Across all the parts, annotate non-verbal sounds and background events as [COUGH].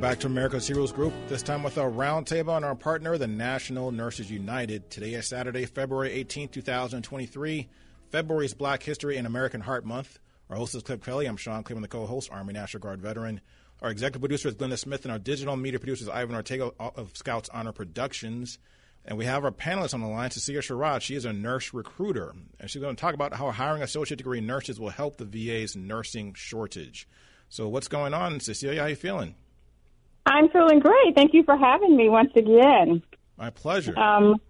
Back to America's Heroes Group, this time with our roundtable and our partner, the National Nurses United. Today is Saturday, February 18, 2023. February is Black History and American Heart Month. Our host is Cliff Kelly. I'm Sean Cleveland, the co host, Army National Guard veteran. Our executive producer is Glenda Smith, and our digital media producer is Ivan Ortega of Scouts Honor Productions. And we have our panelist on the line, Cecilia Sherrod. She is a nurse recruiter, and she's going to talk about how hiring associate degree nurses will help the VA's nursing shortage. So, what's going on, Cecilia? How are you feeling? I'm feeling great. Thank you for having me once again. My pleasure. Um,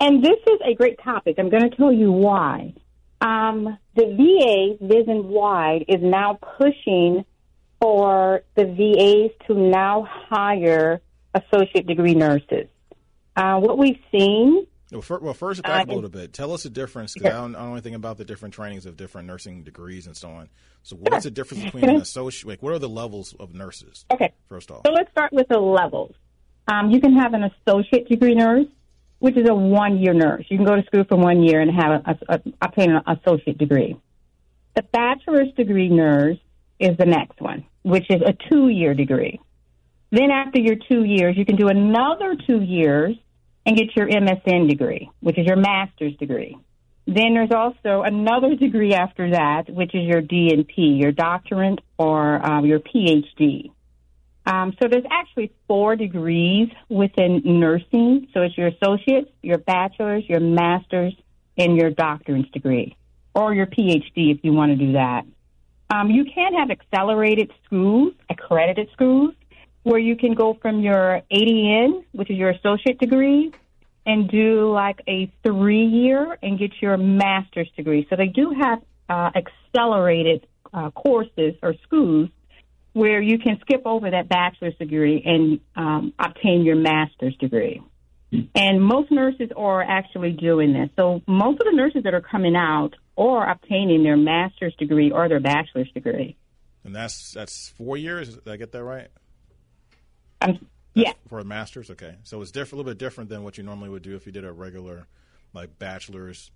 and this is a great topic. I'm going to tell you why. Um, the VA, VISN wide, is now pushing for the VAs to now hire associate degree nurses. Uh, what we've seen well, for, well first, back uh, a little bit. Tell us the difference, because sure. I, don't, I don't know anything about the different trainings of different nursing degrees and so on. So, what's sure. the difference between an [LAUGHS] associate? Like, what are the levels of nurses? Okay. First off, so let's start with the levels. Um, you can have an associate degree nurse, which is a one-year nurse. You can go to school for one year and have a, a, a, obtain an associate degree. The bachelor's degree nurse is the next one, which is a two-year degree. Then, after your two years, you can do another two years and get your MSN degree, which is your master's degree. Then there's also another degree after that, which is your DNP, your doctorate or um, your PhD. Um, so there's actually four degrees within nursing. So it's your associate's, your bachelor's, your master's, and your doctorate's degree, or your PhD if you want to do that. Um, you can have accelerated schools, accredited schools, where you can go from your ADN, which is your associate degree, and do like a three year and get your master's degree. So they do have uh, accelerated uh, courses or schools where you can skip over that bachelor's degree and um, obtain your master's degree. And most nurses are actually doing this. So most of the nurses that are coming out are obtaining their master's degree or their bachelor's degree. And that's that's four years. Did I get that right? Um, yeah. For a master's, okay. So it's different, a little bit different than what you normally would do if you did a regular, like bachelor's.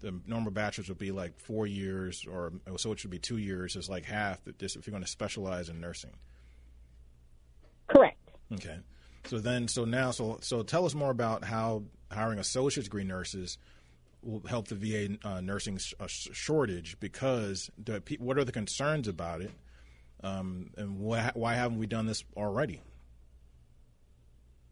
The normal bachelor's would be like four years, or so it should be two years. It's like half. Just if you're going to specialize in nursing. Correct. Okay. So then, so now, so so tell us more about how hiring associate degree nurses will help the VA uh, nursing sh- uh, shortage because the, what are the concerns about it, um, and wh- why haven't we done this already?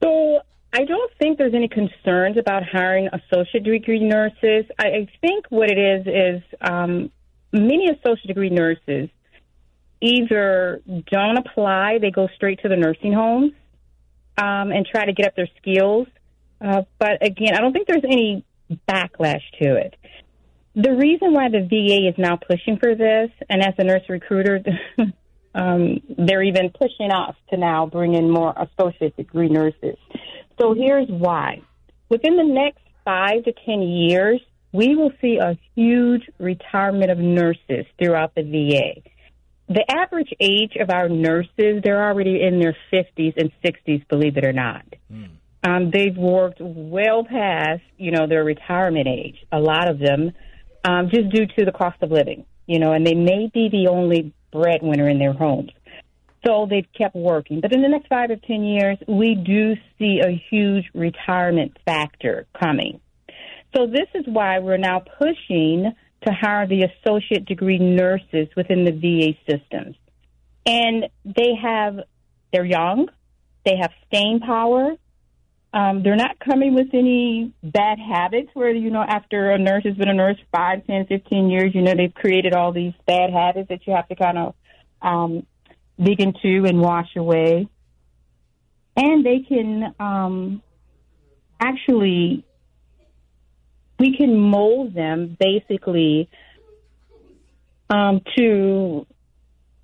So I don't think there's any concerns about hiring associate degree nurses. I, I think what it is is um, many associate degree nurses either don't apply, they go straight to the nursing homes um, and try to get up their skills. Uh, but again, I don't think there's any backlash to it. The reason why the VA is now pushing for this, and as a nurse recruiter, [LAUGHS] um, they're even pushing us to now bring in more associate degree nurses. So here's why. Within the next five to 10 years, we will see a huge retirement of nurses throughout the VA. The average age of our nurses, they're already in their 50s and 60s, believe it or not. Mm. Um, they've worked well past, you know, their retirement age, a lot of them, um, just due to the cost of living, you know, and they may be the only breadwinner in their homes. So they've kept working. But in the next five or 10 years, we do see a huge retirement factor coming. So this is why we're now pushing to hire the associate degree nurses within the VA systems. And they have, they're young, they have staying power, um, they're not coming with any bad habits where, you know, after a nurse has been a nurse five, ten, fifteen years, you know, they've created all these bad habits that you have to kind of um, dig into and wash away. And they can um, actually, we can mold them basically um, to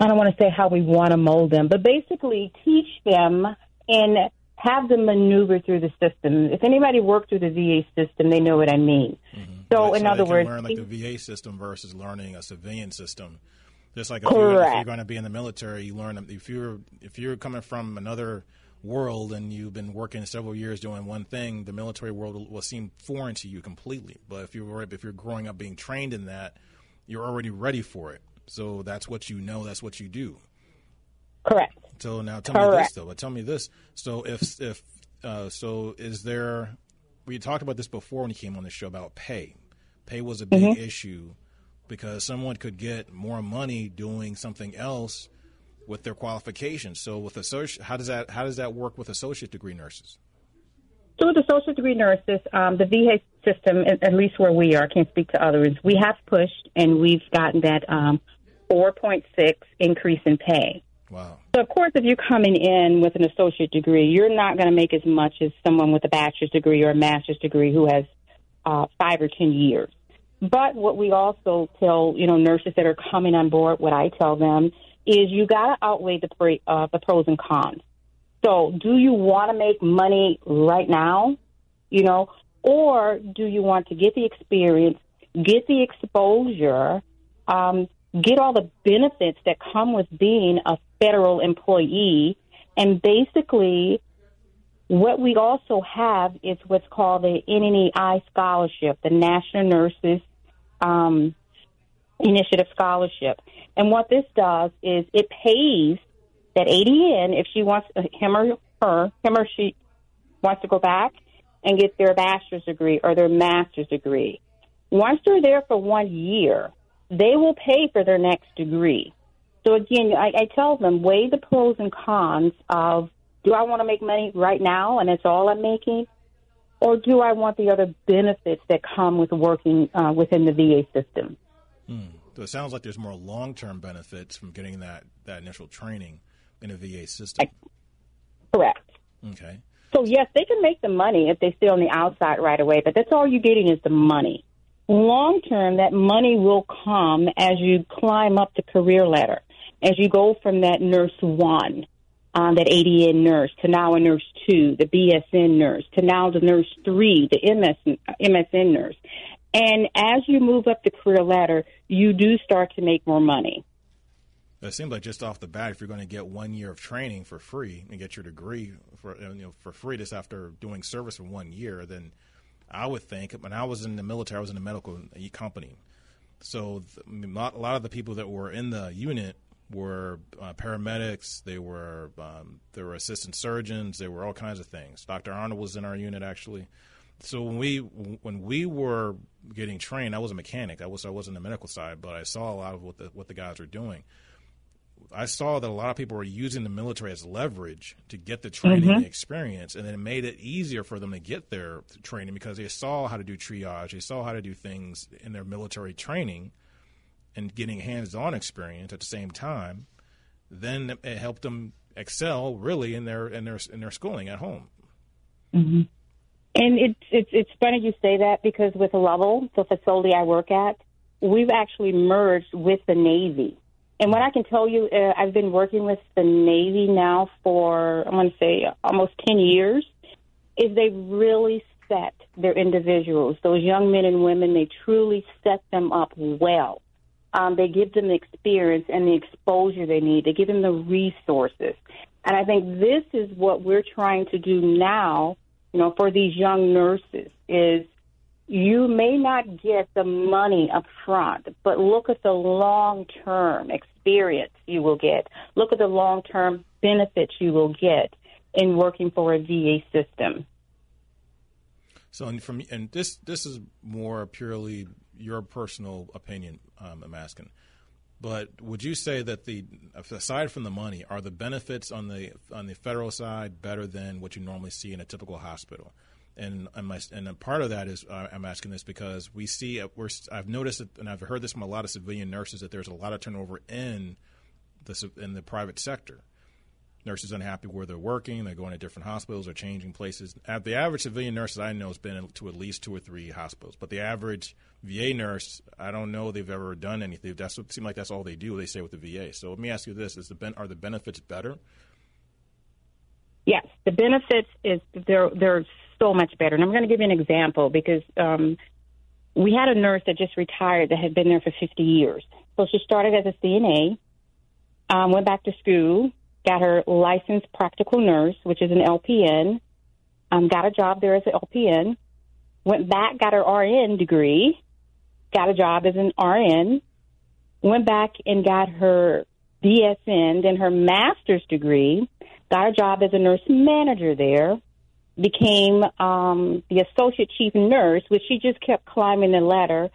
I don't want to say how we want to mold them, but basically teach them and have them maneuver through the system. If anybody worked through the VA system, they know what I mean. Mm-hmm. So, in other words, learn like the VA system versus learning a civilian system. Just like if you're, if you're going to be in the military, you learn if you're if you're coming from another world and you've been working several years doing one thing, the military world will, will seem foreign to you completely. But if you're if you're growing up being trained in that, you're already ready for it. So that's what you know. That's what you do. correct. So now tell me this though. But tell me this. So if if uh, so, is there? We talked about this before when you came on the show about pay. Pay was a big Mm-hmm. issue because someone could get more money doing something else with their qualifications. So with associate, how does that how does that work with associate degree nurses? So with associate degree nurses, um, the VA system, at, at least where we are, I can't speak to others, we have pushed and we've gotten that um, 4.6 increase in pay. Wow. So, of course, if you're coming in with an associate degree, you're not going to make as much as someone with a bachelor's degree or a master's degree who has uh, five or ten years. But what we also tell you know nurses that are coming on board, what I tell them is you got to outweigh the pre, uh, the pros and cons. So, do you want to make money right now? You know, or do you want to get the experience, get the exposure, um, get all the benefits that come with being a federal employee, and basically, what we also have is what's called the NNEI scholarship, the National Nurses um, Initiative Scholarship. And what this does is it pays that ADN if she wants him or her, him or she wants to go back and get their bachelor's degree or their master's degree. Once they're there for one year, they will pay for their next degree. So again, I, I tell them weigh the pros and cons of do I want to make money right now and it's all I'm making, or do I want the other benefits that come with working uh, within the VA system? So it sounds like there's more long term benefits from getting that that initial training in a VA system. Correct. Okay. So yes, they can make the money if they stay on the outside right away, but that's all you're getting is the money. Long term, that money will come as you climb up the career ladder, as you go from that nurse one, um, that ADN nurse, to now a nurse two, the BSN nurse, to now the nurse three, the MS, MSN nurse. And as you move up the career ladder, you do start to make more money. It seems like just off the bat, if you're going to get one year of training for free and get your degree for you know for free just after doing service for one year, then I would think when I was in the military, I was in a medical company, so a lot of the people that were in the unit were uh, paramedics. They were um, they were assistant surgeons. There were all kinds of things. Dr. Arnold was in our unit actually. So when we when we were getting trained, I was a mechanic. I was I wasn't the medical side, but I saw a lot of what the what the guys were doing. I saw that a lot of people were using the military as leverage to get the training mm-hmm. and experience, and then it made it easier for them to get their training because they saw how to do triage, they saw how to do things in their military training, and getting hands-on experience at the same time. Then it helped them excel really in their in their in their schooling at home. Mm-hmm. And it's it's it's funny you say that because with Lovell, the facility I work at, we've actually merged with the Navy. And what I can tell you, uh, I've been working with the Navy now for I'm going to say almost ten years. Is they really set their individuals, those young men and women, they truly set them up well. Um, they give them the experience and the exposure they need. They give them the resources. And I think this is what we're trying to do now, you know, for these young nurses is you may not get the money up front, but look at the long term experience you will get. Look at the long term benefits you will get in working for a VA system. So, and from and this this is more purely your personal opinion. Um, I'm asking, but would you say that the aside from the money, are the benefits on the on the federal side better than what you normally see in a typical hospital? And and, my, and a part of that is uh, I'm asking this because we see uh, we're I've noticed it, and I've heard this from a lot of civilian nurses that there's a lot of turnover in the in the private sector. nurses unhappy where they're working. They're going to different hospitals or changing places. The average civilian nurses I know has been to at least two or three hospitals, but the average VA nurse, I don't know they've ever done anything. What seems like that's all they do. They stay with the VA. So let me ask you this: Is the are the benefits better? Yes, the benefits is they're they're so much better. And I'm going to give you an example because um, we had a nurse that just retired that had been there for 50 years. So she started as a CNA, um, went back to school, got her licensed practical nurse, which is an LPN, um, got a job there as an LPN, went back, got her RN degree, got a job as an RN, went back and got her BSN, then her master's degree, got a job as a nurse manager there, became um, the associate chief nurse, which she just kept climbing the ladder.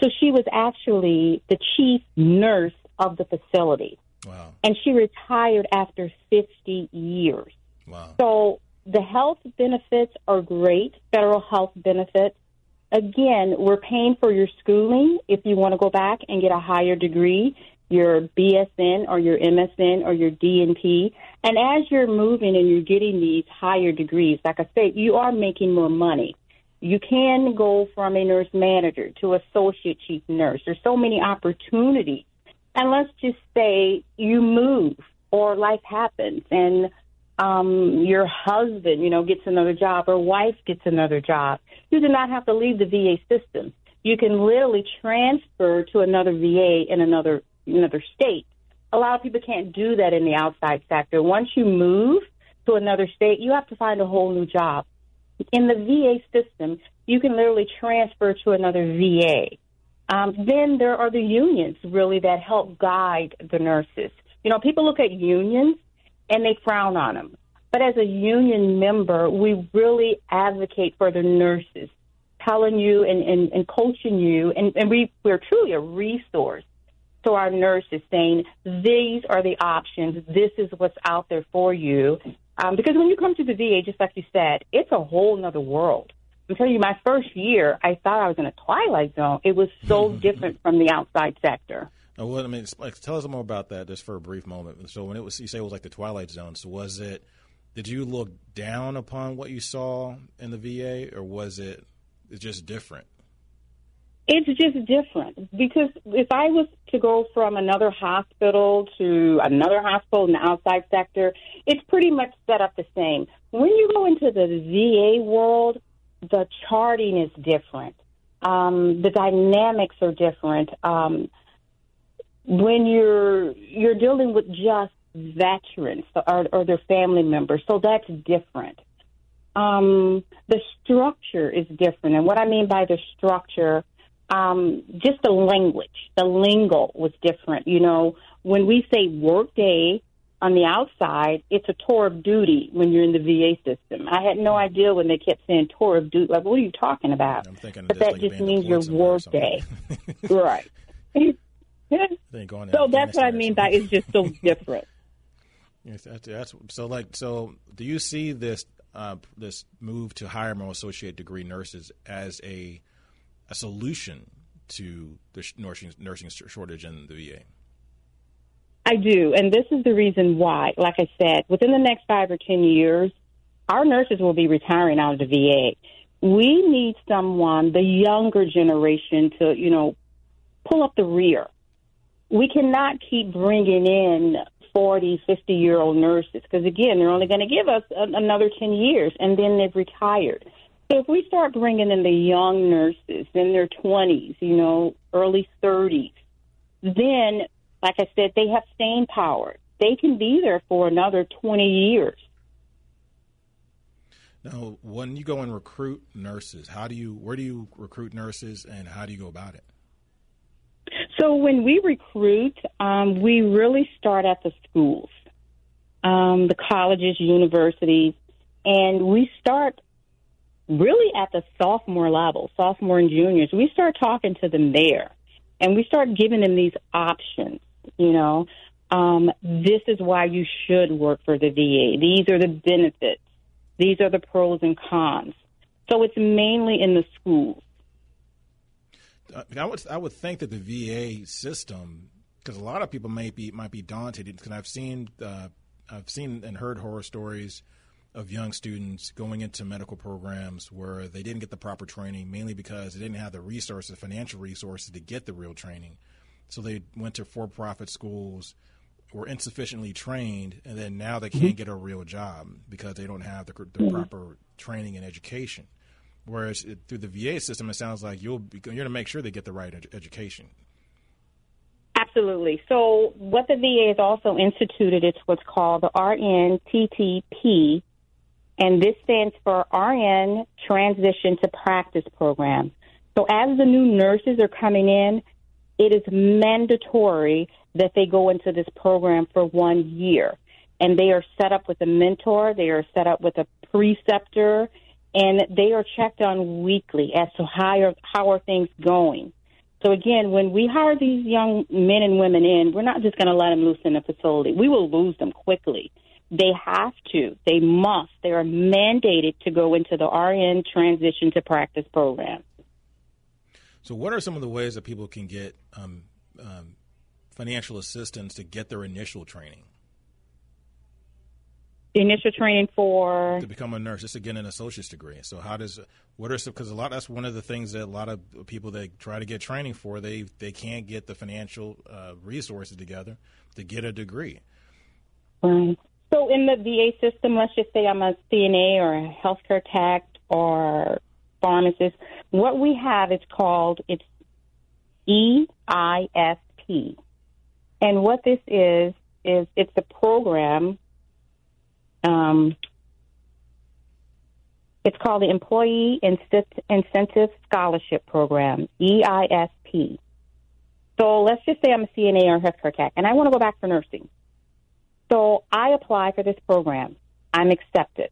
So she was actually the chief nurse of the facility. Wow. And she retired after 50 years. Wow. So the health benefits are great, federal health benefits. Again, we're paying for your schooling if you want to go back and get a higher degree, your BSN or your MSN or your DNP. And as you're moving and you're getting these higher degrees, like I said, you are making more money. You can go from a nurse manager to associate chief nurse. There's so many opportunities. And let's just say you move or life happens and um, your husband, you know, gets another job or wife gets another job. You do not have to leave the VA system. You can literally transfer to another VA in another another state. A lot of people can't do that in the outside sector. Once you move to another state, you have to find a whole new job. In the VA system, you can literally transfer to another VA. Um, then there are the unions really that help guide the nurses. You know, people look at unions and they frown on them. But as a union member, we really advocate for the nurses, telling you and, and, and coaching you, and, and we, we're truly a resource to our nurses saying, these are the options, this is what's out there for you. Um, because when you come to the VA, just like you said, it's a whole nother world. I'm telling you, my first year, I thought I was in a twilight zone. It was so [LAUGHS] different from the outside sector. Now, what I mean, like, tell us more about that, just for a brief moment. So, when it was, you say it was like the twilight zone. So, was it? Did you look down upon what you saw in the VA, or was it just different? It's just different because if I was to go from another hospital to another hospital in the outside sector, it's pretty much set up the same. When you go into the VA world, the charting is different. Um, the dynamics are different. Um, when you're you're dealing with just veterans or, or their family members, so that's different. Um, the structure is different, and what I mean by the structure um, just the language, the lingo was different. You know, when we say workday on the outside, it's a tour of duty when you're in the VA system. I had no idea when they kept saying tour of duty. Like, what are you talking about? I'm thinking but that like just means your workday. [LAUGHS] right. [LAUGHS] so that's what I mean by it's just so different. [LAUGHS] Yes, that's, that's, so. Like, so do you see this uh, this move to hire more associate degree nurses as a a solution to the nursing, nursing shortage in the VA? I do, and this is the reason why. Like I said, within the next five or ten years, our nurses will be retiring out of the VA. We need someone, the younger generation, to you know pull up the rear. We cannot keep bringing in 40, 50 year old nurses because, again, they're only going to give us a, another 10 years and then they've retired. So if we start bringing in the young nurses in their 20s, you know, early 30s, then, like I said, they have staying power. They can be there for another 20 years. Now, when you go and recruit nurses, how do you, where do you recruit nurses and how do you go about it? So when we recruit, um, we really start at the schools, um, the colleges, universities, and we start really at the sophomore level, sophomore and juniors, we start talking to them there and we start giving them these options, you know. Um, this is why you should work for the VA. These are the benefits. These are the pros and cons. So it's mainly in the schools. I would I would think that the VA system, because a lot of people may be might be daunted, because I've seen uh, I've seen and heard horror stories of young students going into medical programs where they didn't get the proper training, mainly because they didn't have the resources, financial resources to get the real training. So they went to for-profit schools, were insufficiently trained, and then now they can't mm-hmm. get a real job because they don't have the, the mm-hmm. proper training and education. Whereas it, through the VA system, it sounds like you'll be, you're going to make sure they get the right ed- education. Absolutely. So what the VA has also instituted is what's called the RNTTP, and this stands for RN Transition to Practice Program. So as the new nurses are coming in, it is mandatory that they go into this program for one year. And they are set up with a mentor, they are set up with a preceptor, and they are checked on weekly as to how are, how are things going. So again, when we hire these young men and women in, we're not just going to let them loose in the facility. We will lose them quickly. They have to. They must. They are mandated to go into the RN transition to practice program. So, what are some of the ways that people can get um, um, financial assistance to get their initial training? The initial training for to become a nurse. Just again an associate's degree. So, how does what are some? because a lot that's one of the things that a lot of people that try to get training for they they can't get the financial uh, resources together to get a degree. Right. So in the VA system, let's just say I'm a CNA or a healthcare tech or pharmacist. What we have is called it's EISP, and what this is is it's a program. Um, it's called the Employee Incentive Scholarship Program, EISP. So let's just say I'm a CNA or a healthcare tech, and I want to go back for nursing. So I apply for this program. I'm accepted.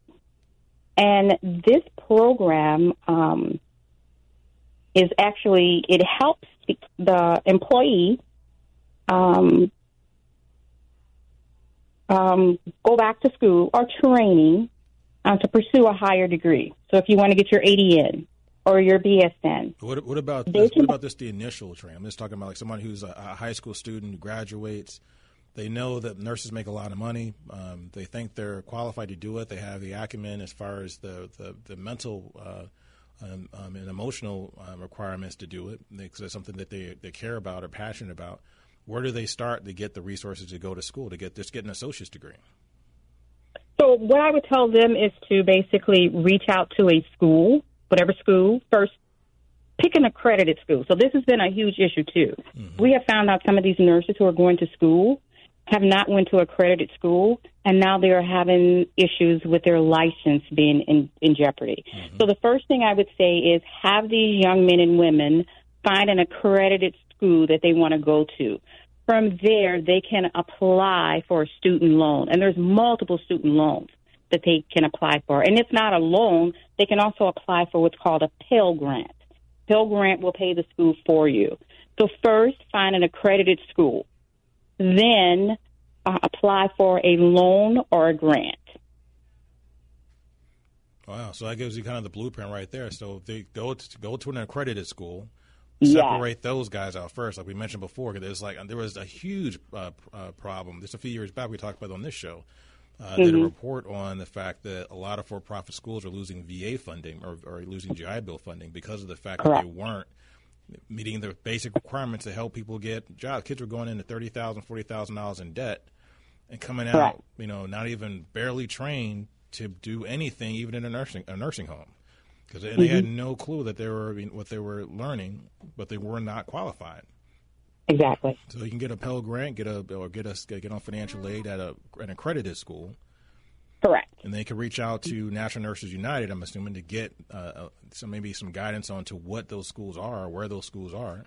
And this program um, is actually, it helps the employee um, um, go back to school or training uh, to pursue a higher degree. So if you want to get your ADN or your BSN. What, what about this, what about this the initial training? I'm just talking about like someone who's a, a high school student who graduates – they know that nurses make a lot of money. Um, they think they're qualified to do it. They have the acumen as far as the the, the mental uh, um, um, and emotional um, requirements to do it. Because it's something that they they care about or passionate about. Where do they start to get the resources to go to school to get just get an associate's degree? So what I would tell them is to basically reach out to a school, whatever school first. Pick an accredited school. So this has been a huge issue too. Mm-hmm. We have found out some of these nurses who are going to school have not went to accredited school and now they are having issues with their license being in, in jeopardy. Mm-hmm. So the first thing I would say is have these young men and women find an accredited school that they want to go to. From there, they can apply for a student loan, and there's multiple student loans that they can apply for. And it's not a loan; they can also apply for what's called a Pell Grant. Pell Grant will pay the school for you. So first, find an accredited school then uh, apply for a loan or a grant. Wow, so that gives you kind of the blueprint right there. So they go to go to an accredited school, separate those guys out first, like we mentioned before. Because there's like there was a huge uh, uh, problem. Just a few years back, we talked about on this show. Uh, mm-hmm. Did a report on the fact that a lot of for-profit schools are losing VA funding or, or losing GI Bill funding because of the fact Correct. that they weren't meeting the basic requirements to help people get jobs. Kids were going into thirty thousand, forty thousand dollars in debt, and coming out, right. you know, not even barely trained to do anything, even in a nursing a nursing home, because mm-hmm. they had mm-hmm. no clue that they were what they were learning, but they were not qualified. Exactly. So you can get a Pell Grant, get a or get a get on financial aid at a an accredited school. And they can reach out to National Nurses United, I'm assuming, to get uh, uh, some maybe some guidance on to what those schools are, where those schools are.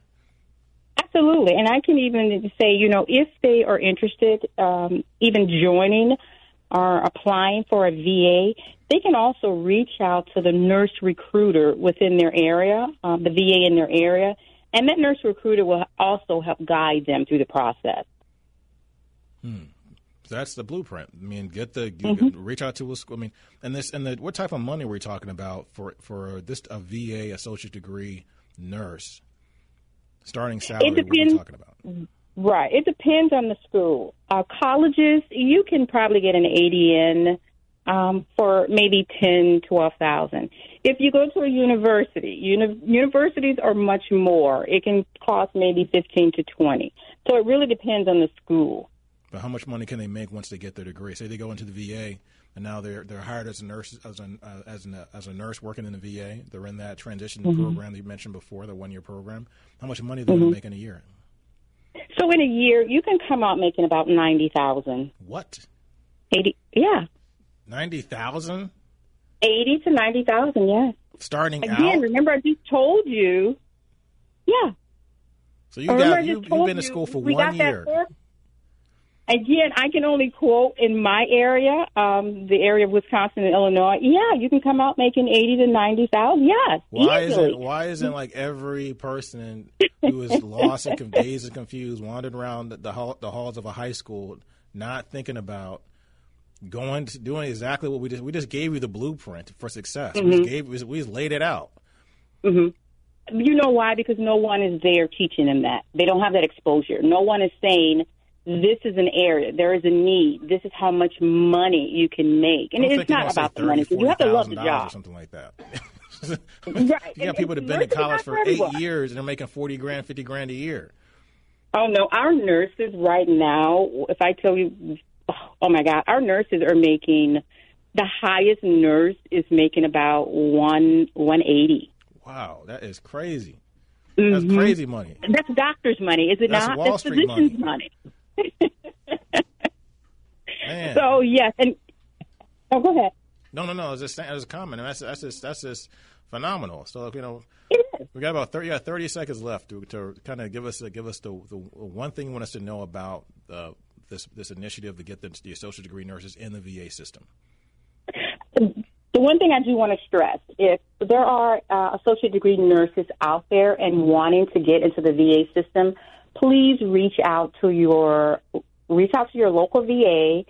Absolutely. And I can even say, you know, if they are interested, um, even joining or applying for a VA, they can also reach out to the nurse recruiter within their area, um, the VA in their area, and that nurse recruiter will also help guide them through the process. Hmm that's the blueprint. I mean, get the mm-hmm. reach out to us. I mean, and this and the what type of money are we're talking about for for this a VA associate degree nurse starting salary? What are we talking about? Right. It depends on the school. Uh, colleges, you can probably get an ADN um, for maybe ten, twelve thousand. If you go to a university, uni- universities are much more. It can cost maybe fifteen to twenty. So it really depends on the school. But how much money can they make once they get their degree? Say they go into the VA and now they're they're hired as a nurse as an uh, as an, uh, as a nurse working in the VA. They're in that transition mm-hmm. program that you mentioned before, the one year program. How much money are they mm-hmm. make in a year? So in a year, you can come out making about ninety thousand. What? Eighty? Yeah. Ninety thousand. Eighty to ninety thousand. Yes. Starting again. Out? Remember, I just told you. Yeah. So you got you, have been to school for one year. Again, I can only quote in my area, um, the area of Wisconsin and Illinois. Yeah, you can come out making eighty to ninety thousand. Yes, why easily. isn't why isn't like every person who is [LAUGHS] lost and dazed and confused, wandered around the, the, hall, the halls of a high school, not thinking about going to doing exactly what we just we just gave you the blueprint for success. Mm-hmm. We just gave we just laid it out. Mm-hmm. You know why? Because no one is there teaching them that. They don't have that exposure. No one is saying this is an area. There is a need. This is how much money you can make, and it's not about the money. You have to love the job, or something like that. [LAUGHS] right. You got people that have been in college for eight years and they're making forty grand, fifty grand a year. Oh no, our nurses right now. If I tell you, oh my God, our nurses are making the highest nurse is making about one one eighty. Wow, that is crazy. That's mm-hmm. crazy money. That's doctor's money, is it That's not? Wall That's Street physician's money. money. So yes, and oh, go ahead. No, no, no. It's just it's a comment. That's that's just that's just phenomenal. So you know, we got about thirty yeah thirty seconds left to, to kind of give us give us the, the one thing you want us to know about uh, this this initiative to get the, the associate degree nurses in the VA system. The one thing I do want to stress if there are uh, associate degree nurses out there and wanting to get into the VA system, please reach out to your reach out to your local VA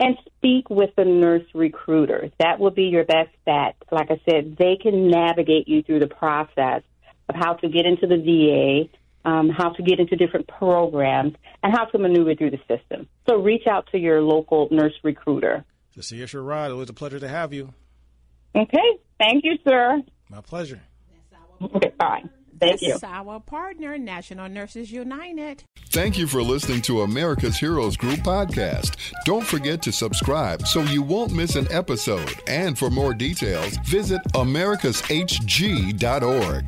and speak with the nurse recruiter. That will be your best bet. Like I said, they can navigate you through the process of how to get into the VA, um, how to get into different programs, and how to maneuver through the system. So reach out to your local nurse recruiter. Cecilia Sherrod, it was a pleasure to have you. Okay. Thank you, sir. My pleasure. Okay, bye. Thank you. our partner, National Nurses United. Thank you for listening to America's Heroes Group podcast. Don't forget to subscribe so you won't miss an episode. And for more details, visit americashg.org.